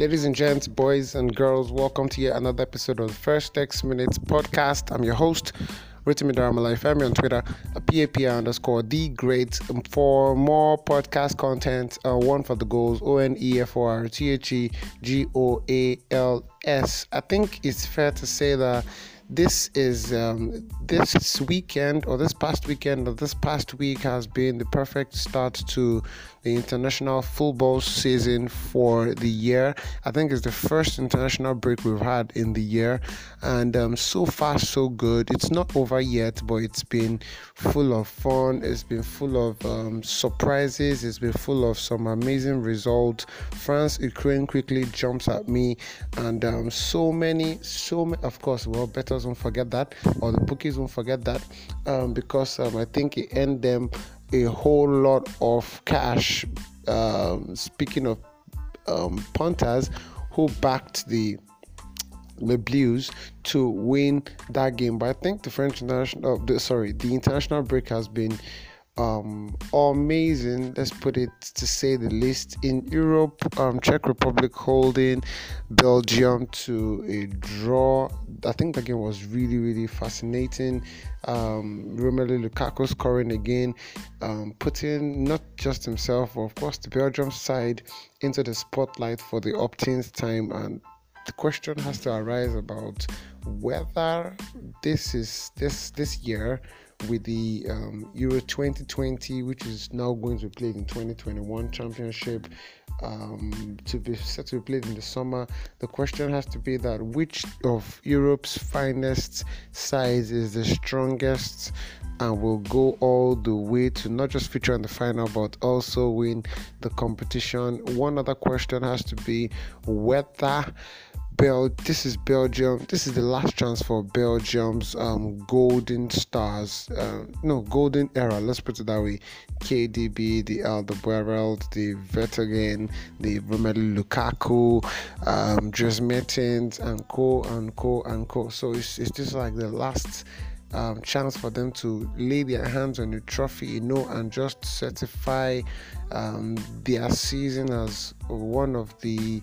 Ladies and gents, boys and girls, welcome to yet another episode of the First X Minutes podcast. I'm your host, Ritimi Dharmala. Find me on Twitter, PAP underscore the great. For more podcast content, uh, one for the goals, O N E F O R T H E G O A L S. I think it's fair to say that this is um, this weekend or this past weekend or this past week has been the perfect start to the international football season for the year. I think it's the first international break we've had in the year, and um, so far so good. It's not over yet, but it's been full of fun. It's been full of um, surprises. It's been full of some amazing results. France Ukraine quickly jumps at me, and um, so many, so many. Of course, well, betters won't forget that, or the bookies won't forget that, um, because um, I think it earned them a whole lot of cash. Um, speaking of um, punters who backed the the Blues to win that game, but I think the French international, the, sorry, the international break has been um, amazing. Let's put it to say the least. In Europe, um, Czech Republic holding Belgium to a draw. I think the game was really, really fascinating. Um, Romelu Lukaku scoring again, um, putting not just himself, but of course the Belgium side into the spotlight for the opt-ins time and the question has to arise about whether this is this this year with the um, Euro 2020, which is now going to be played in 2021 Championship, um, to be set to be played in the summer. The question has to be that which of Europe's finest sides is the strongest and will go all the way to not just feature in the final but also win the competition. One other question has to be whether Bel- this is Belgium. This is the last chance for Belgium's um, golden stars. Uh, no, golden era. Let's put it that way. KDB, the Alderweireld, the Vertonghen, the Romelu Lukaku, um, Dries and co and co and co. So it's, it's just like the last um, chance for them to lay their hands on the trophy, you know, and just certify um, their season as one of the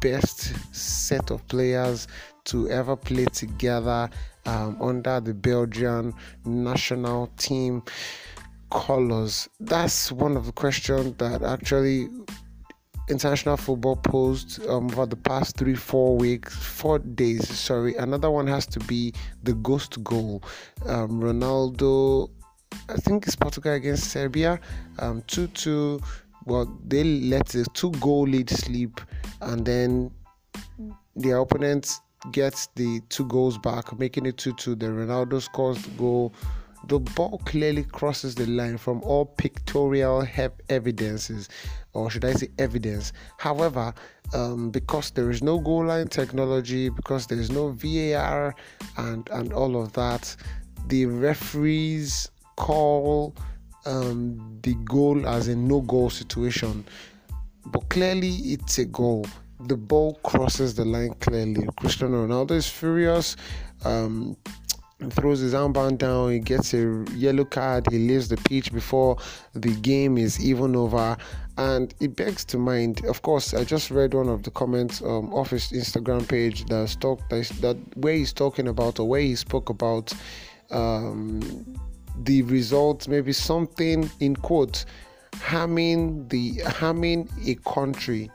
best set of players to ever play together um, under the Belgian national team colors. That's one of the questions that actually international football post um, for the past three, four weeks, four days. Sorry, another one has to be the ghost goal. Um, Ronaldo, I think it's Portugal against Serbia, um, two two. Well, they let the two goal lead sleep, and then their opponent gets the two goals back, making it two two. The Ronaldo scores the goal the ball clearly crosses the line from all pictorial evidences, or should I say evidence. However, um, because there is no goal line technology, because there is no VAR and and all of that, the referees call um, the goal as a no goal situation. But clearly, it's a goal. The ball crosses the line clearly. Cristiano Ronaldo is furious. Um, throws his armband down, he gets a yellow card, he leaves the pitch before the game is even over. And it begs to mind, of course, I just read one of the comments um, off his Instagram page that's talk, that's, that where he's talking about or where he spoke about um, the results, maybe something in quotes, harming the harming a country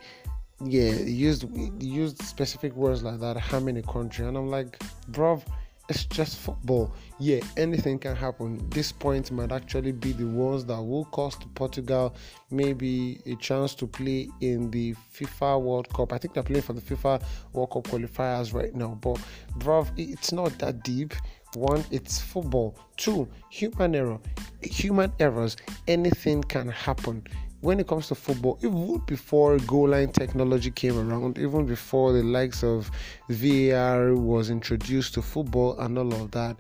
yeah used used specific words like that harming a country and i'm like bro it's just football. Yeah, anything can happen. This point might actually be the ones that will cost Portugal maybe a chance to play in the FIFA World Cup. I think they're playing for the FIFA World Cup qualifiers right now. But bruv, it's not that deep. One, it's football. Two, human error. Human errors. Anything can happen when it comes to football, even before goal line technology came around, even before the likes of VAR was introduced to football and all of that,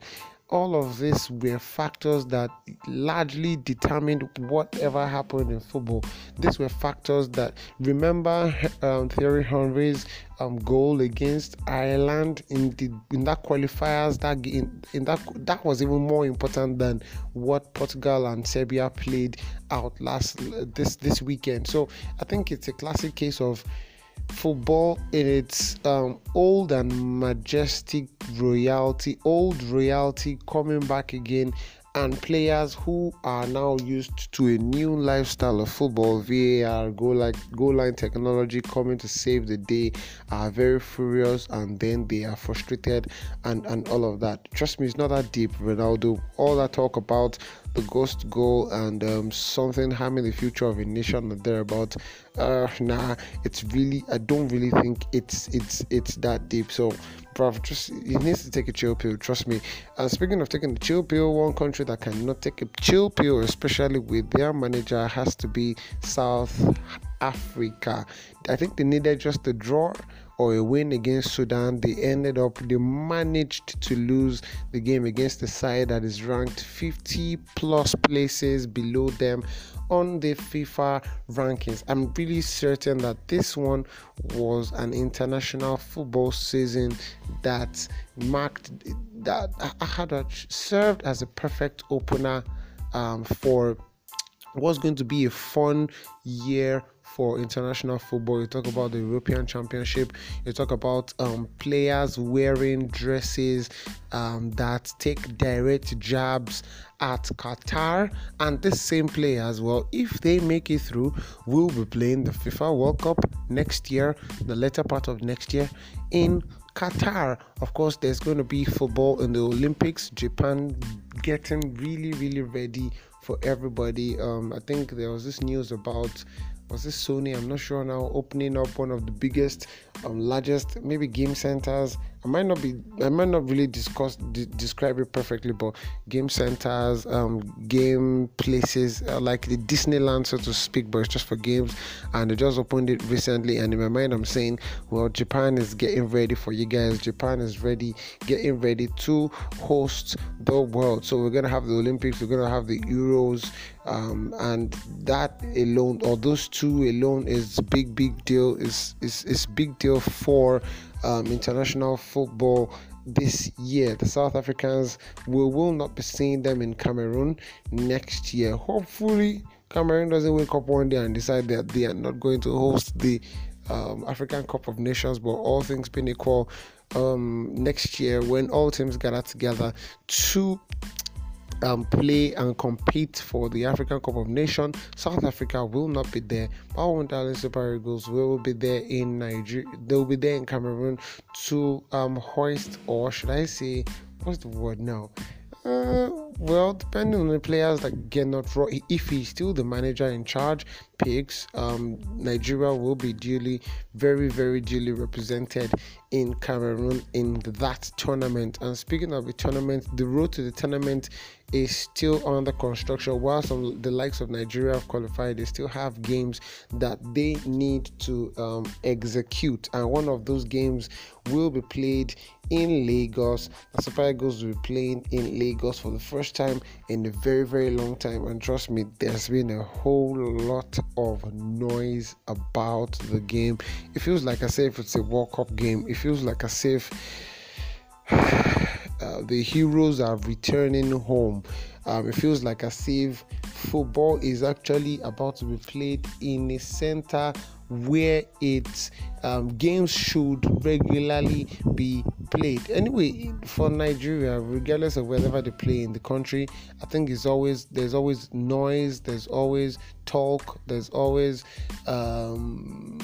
all of this were factors that largely determined whatever happened in football. These were factors that remember um, Thierry Henry's um, goal against Ireland in the in that qualifiers that in, in that that was even more important than what Portugal and Serbia played out last this this weekend. So I think it's a classic case of football in its um, old and majestic royalty, old royalty coming back again and players who are now used to a new lifestyle of football, VAR, goal line, goal line technology coming to save the day, are very furious and then they are frustrated and, and all of that. Trust me, it's not that deep, Ronaldo. All that talk about the ghost goal and um, something harming the future of a nation or thereabout. Uh, nah, it's really I don't really think it's it's it's that deep. So, bruv, just he needs to take a chill pill. Trust me. And speaking of taking the chill pill, one country that cannot take a chill pill, especially with their manager, has to be South Africa. I think they needed just a draw or a win against Sudan, they ended up they managed to lose the game against the side that is ranked 50 plus places below them on the FIFA rankings. I'm really certain that this one was an international football season that marked that had served as a perfect opener um, for what's going to be a fun year for international football. You talk about the European Championship. You talk about um, players wearing dresses um, that take direct jabs at Qatar, and this same players, well, if they make it through, will be playing the FIFA World Cup next year, the later part of next year in Qatar. Of course, there's going to be football in the Olympics. Japan getting really, really ready for everybody. Um, I think there was this news about was this Sony? I'm not sure now. Opening up one of the biggest, um, largest, maybe game centers I might not be I might not really discuss de- describe it perfectly, but game centers, um, game places uh, like the Disneyland, so to speak, but it's just for games. And they just opened it recently, and in my mind, I'm saying, well, Japan is getting ready for you guys. Japan is ready, getting ready to host the world. So we're gonna have the Olympics, we're gonna have the Euros, um, and that alone, or those two alone, is big, big deal. Is is is big deal for um, international football this year. The South Africans we will not be seeing them in Cameroon next year. Hopefully, Cameroon doesn't wake up one day and decide that they are not going to host the um, African Cup of Nations. But all things being equal, um, next year when all teams gather together to um, play and compete for the African Cup of Nations. South Africa will not be there. Power Darling Super Eagles will be there in Nigeria. They will be there in Cameroon to um, hoist, or should I say, what's the word now? Uh, well, depending on the players that get not if he's still the manager in charge, picks, um, Nigeria will be duly, very, very duly represented in Cameroon in that tournament. And speaking of the tournament, the road to the tournament is still under construction. While some the likes of Nigeria have qualified, they still have games that they need to um, execute, and one of those games will be played in Lagos. The Super Eagles will be playing in Lagos for the first time in a very very long time, and trust me, there's been a whole lot of noise about the game. It feels like as if it's a World Cup game. It feels like as if uh, the heroes are returning home. Um, it feels like as if football is actually about to be played in a center where its um, games should regularly be played. Anyway, for Nigeria, regardless of wherever they play in the country, I think it's always there's always noise, there's always talk, there's always um,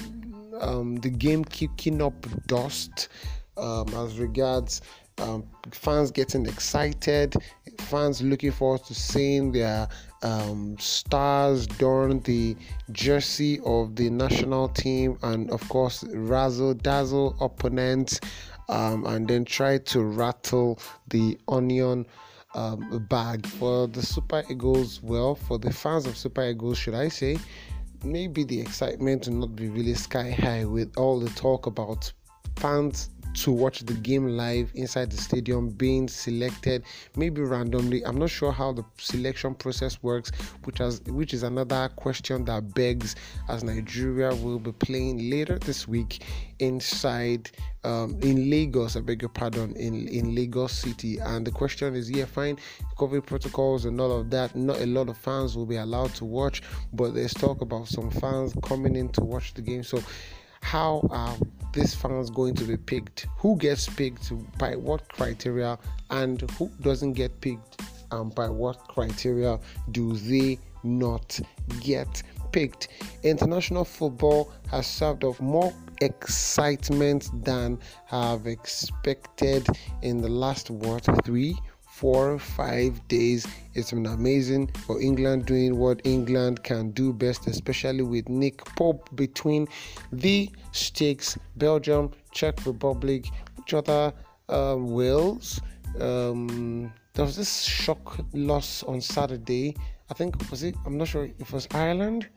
um, the game kicking up dust um, as regards um, fans getting excited, fans looking forward to seeing their um, stars don the jersey of the national team, and of course, razzle dazzle opponents, um, and then try to rattle the onion. Um, bag for the Super Eagles. Well, for the fans of Super Eagles, should I say, maybe the excitement will not be really sky high with all the talk about fans to watch the game live inside the stadium being selected maybe randomly. I'm not sure how the selection process works which has which is another question that begs as nigeria will be playing later this week inside um, in lagos i beg your pardon in in lagos city. And the question is yeah fine covid protocols and all of that not a lot of fans will be allowed to watch but there's talk about some fans coming in to watch the game. So how um, are these fans going to be picked? Who gets picked by what criteria, and who doesn't get picked? And by what criteria do they not get picked? International football has served up more excitement than I've expected in the last what three four five days it's been amazing for england doing what england can do best especially with nick pope between the stakes belgium czech republic which other um, wales. Um, there was this shock loss on saturday. I think was it i'm not sure if it was ireland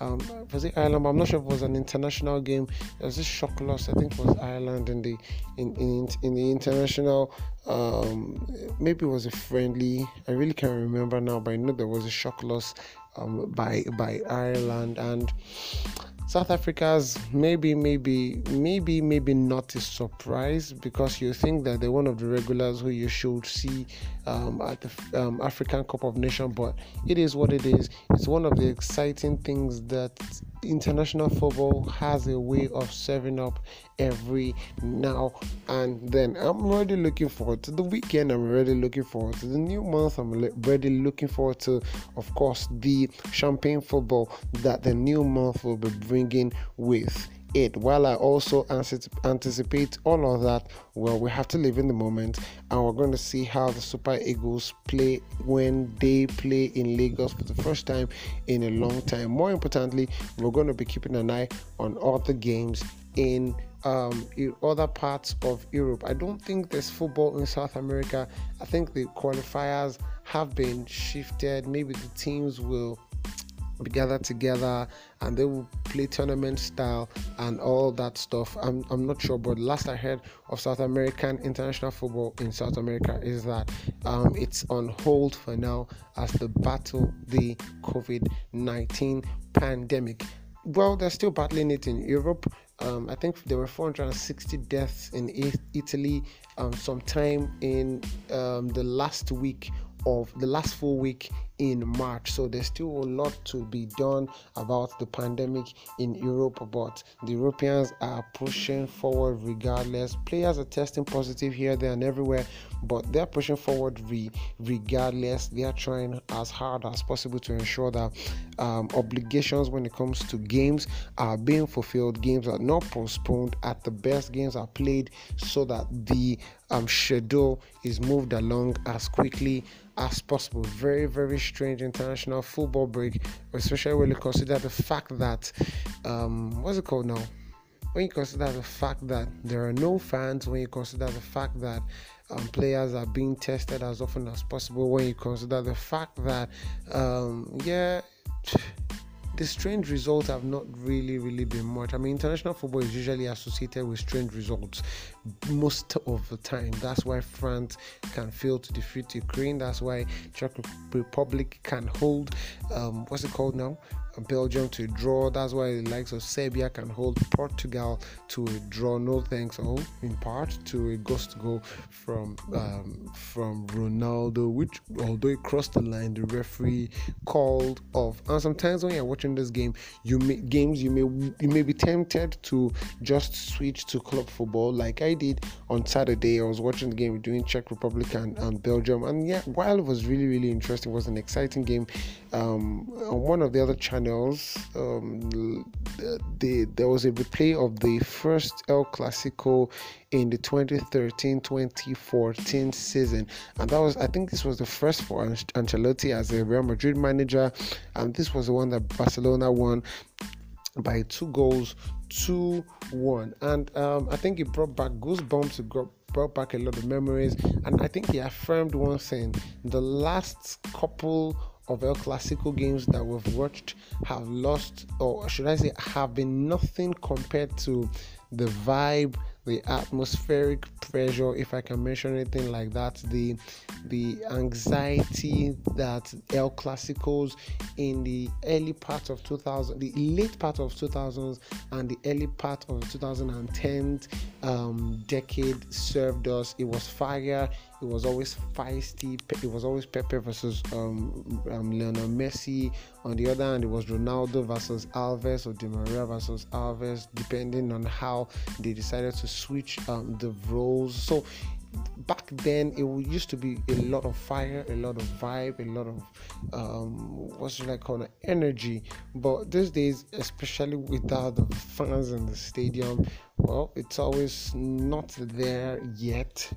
um, was it Ireland? I'm not sure if it was an international game. There was this shock loss. I think it was Ireland in the in in, in the international. Um, maybe it was a friendly. I really can't remember now, but I know there was a shock loss um, by by Ireland and South Africa's maybe, maybe, maybe, maybe not a surprise because you think that they're one of the regulars who you should see um, at the um, African Cup of Nations, but it is what it is. It's one of the exciting things that international football has a way of serving up every now and then. I'm already looking forward to the weekend. I'm already looking forward to the new month. I'm already looking forward to, of course, the champagne football that the new month will be bringing with it. While I also anticipate all of that, well, we have to live in the moment and we're going to see how the Super Eagles play when they play in Lagos for the first time in a long time. More importantly, we're going to be keeping an eye on all the games in um, in other parts of Europe. I don't think there's football in South America. I think the qualifiers have been shifted. Maybe the teams will be gathered together and they will play tournament style and all that stuff. I'm, I'm not sure, but last I heard of South American international football in South America is that um, it's on hold for now as they battle the COVID 19 pandemic. Well, they're still battling it in Europe. Um, I think there were 460 deaths in Italy um, sometime in um, the last week of the last full week in March. So there's still a lot to be done about the pandemic in Europe, but the Europeans are pushing forward regardless. Players are testing positive here, there, and everywhere, but they're pushing forward re- regardless. They are trying as hard as possible to ensure that um, obligations when it comes to games are being fulfilled. Games are not postponed. At the best, games are played so that the um, schedule is moved along as quickly as possible. Very, very strange international football break, especially when you consider the fact that um, what's it called now? When you consider the fact that there are no fans, when you consider the fact that um, players are being tested as often as possible, when you consider the fact that um, yeah the strange results have not really, really been much. I mean, international football is usually associated with strange results most of the time. That's why France can fail to defeat Ukraine. That's why Czech Republic can hold, um, what's it called now? Belgium to draw. That's why the likes of Serbia can hold Portugal to a draw. No thanks, all in part to a ghost goal from um, from Ronaldo, which although it crossed the line, the referee called off. And sometimes when you're watching this game, you may games you may you may be tempted to just switch to club football, like I did on Saturday. I was watching the game between Czech Republic and, and Belgium, and yeah, while it was really really interesting, it was an exciting game. Um, on one of the other channels um, the, there was a replay of the first El Clasico in the 2013-2014 season, and that was I think this was the first for Ancelotti as a Real Madrid manager, and this was the one that Barcelona won by two goals two one. And um, i think it brought back goosebumps it brought back a lot of memories. And i think he affirmed one thing the last couple of El Clasico games that we've watched have lost, or should I say, have been nothing compared to the vibe, the atmospheric pressure, if I can mention anything like that, the the anxiety that El Clasicos in the early part of 2000, the late part of 2000s and the early part of 2010 um, decade served us. It was fire. It was always feisty. It was always Pepe versus um, um, Lionel Messi. On the other hand, it was Ronaldo versus Alves or Di Maria versus Alves, depending on how they decided to switch um, the roles. So back then it used to be a lot of fire a lot of vibe a lot of um what should i call it energy but these days especially without the fans in the stadium well it's always not there yet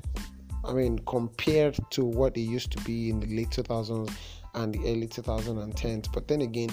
i mean compared to what it used to be in the late 2000s and the early 2010s but then again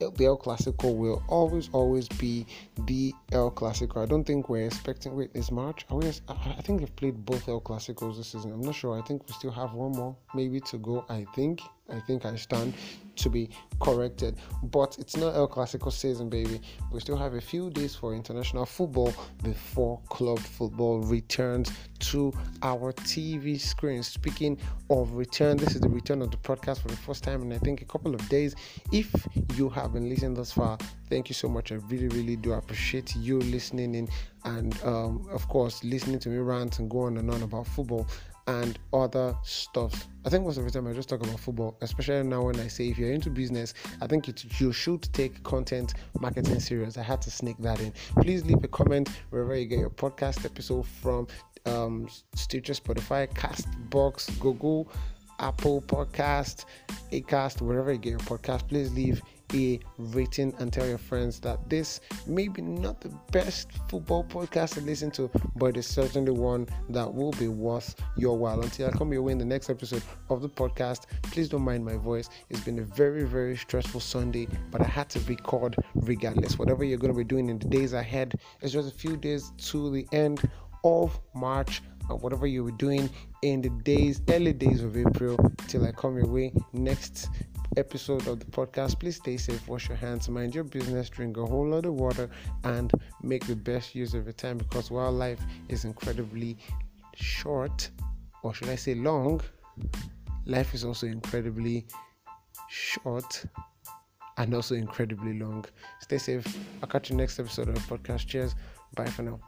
the El Clasico will always, always be the El Clasico. I don't think we're expecting. Wait, is March? Are we, I think they've played both El Clasicos this season. I'm not sure. I think we still have one more maybe to go. I think. I think I stand to be corrected. But it's not El Clasico season, baby. We still have a few days for international football before club football returns to our TV screen. Speaking of return, this is the return of the podcast for the first time in I think a couple of days. If you have been listening thus far, thank you so much. I really, really do appreciate you listening in and, um, of course, listening to me rant and go on and on about football and other stuff. I think most of the time I just talk about football, especially now when I say if you're into business, I think it, you should take content marketing serious. I had to sneak that in. Please leave a comment wherever you get your podcast episode from um, Stitcher, Spotify, Castbox, Google, Apple Podcast, Acast, wherever you get your podcast. Please leave a rating and tell your friends that this may be not the best football podcast to listen to, but it's certainly one that will be worth your while. Until I come your way in the next episode of the podcast, please don't mind my voice. It's been a very, very stressful Sunday, but I had to record regardless. Whatever you're going to be doing in the days ahead, it's just a few days to the end of March whatever you were doing in the days, early days of April, till I come your way next episode of the podcast. Please stay safe, wash your hands, mind your business, drink a whole lot of water, and make the best use of your time because while life is incredibly short, or should I say long, life is also incredibly short and also incredibly long. Stay safe. I'll catch you next episode of the podcast. Cheers. Bye for now.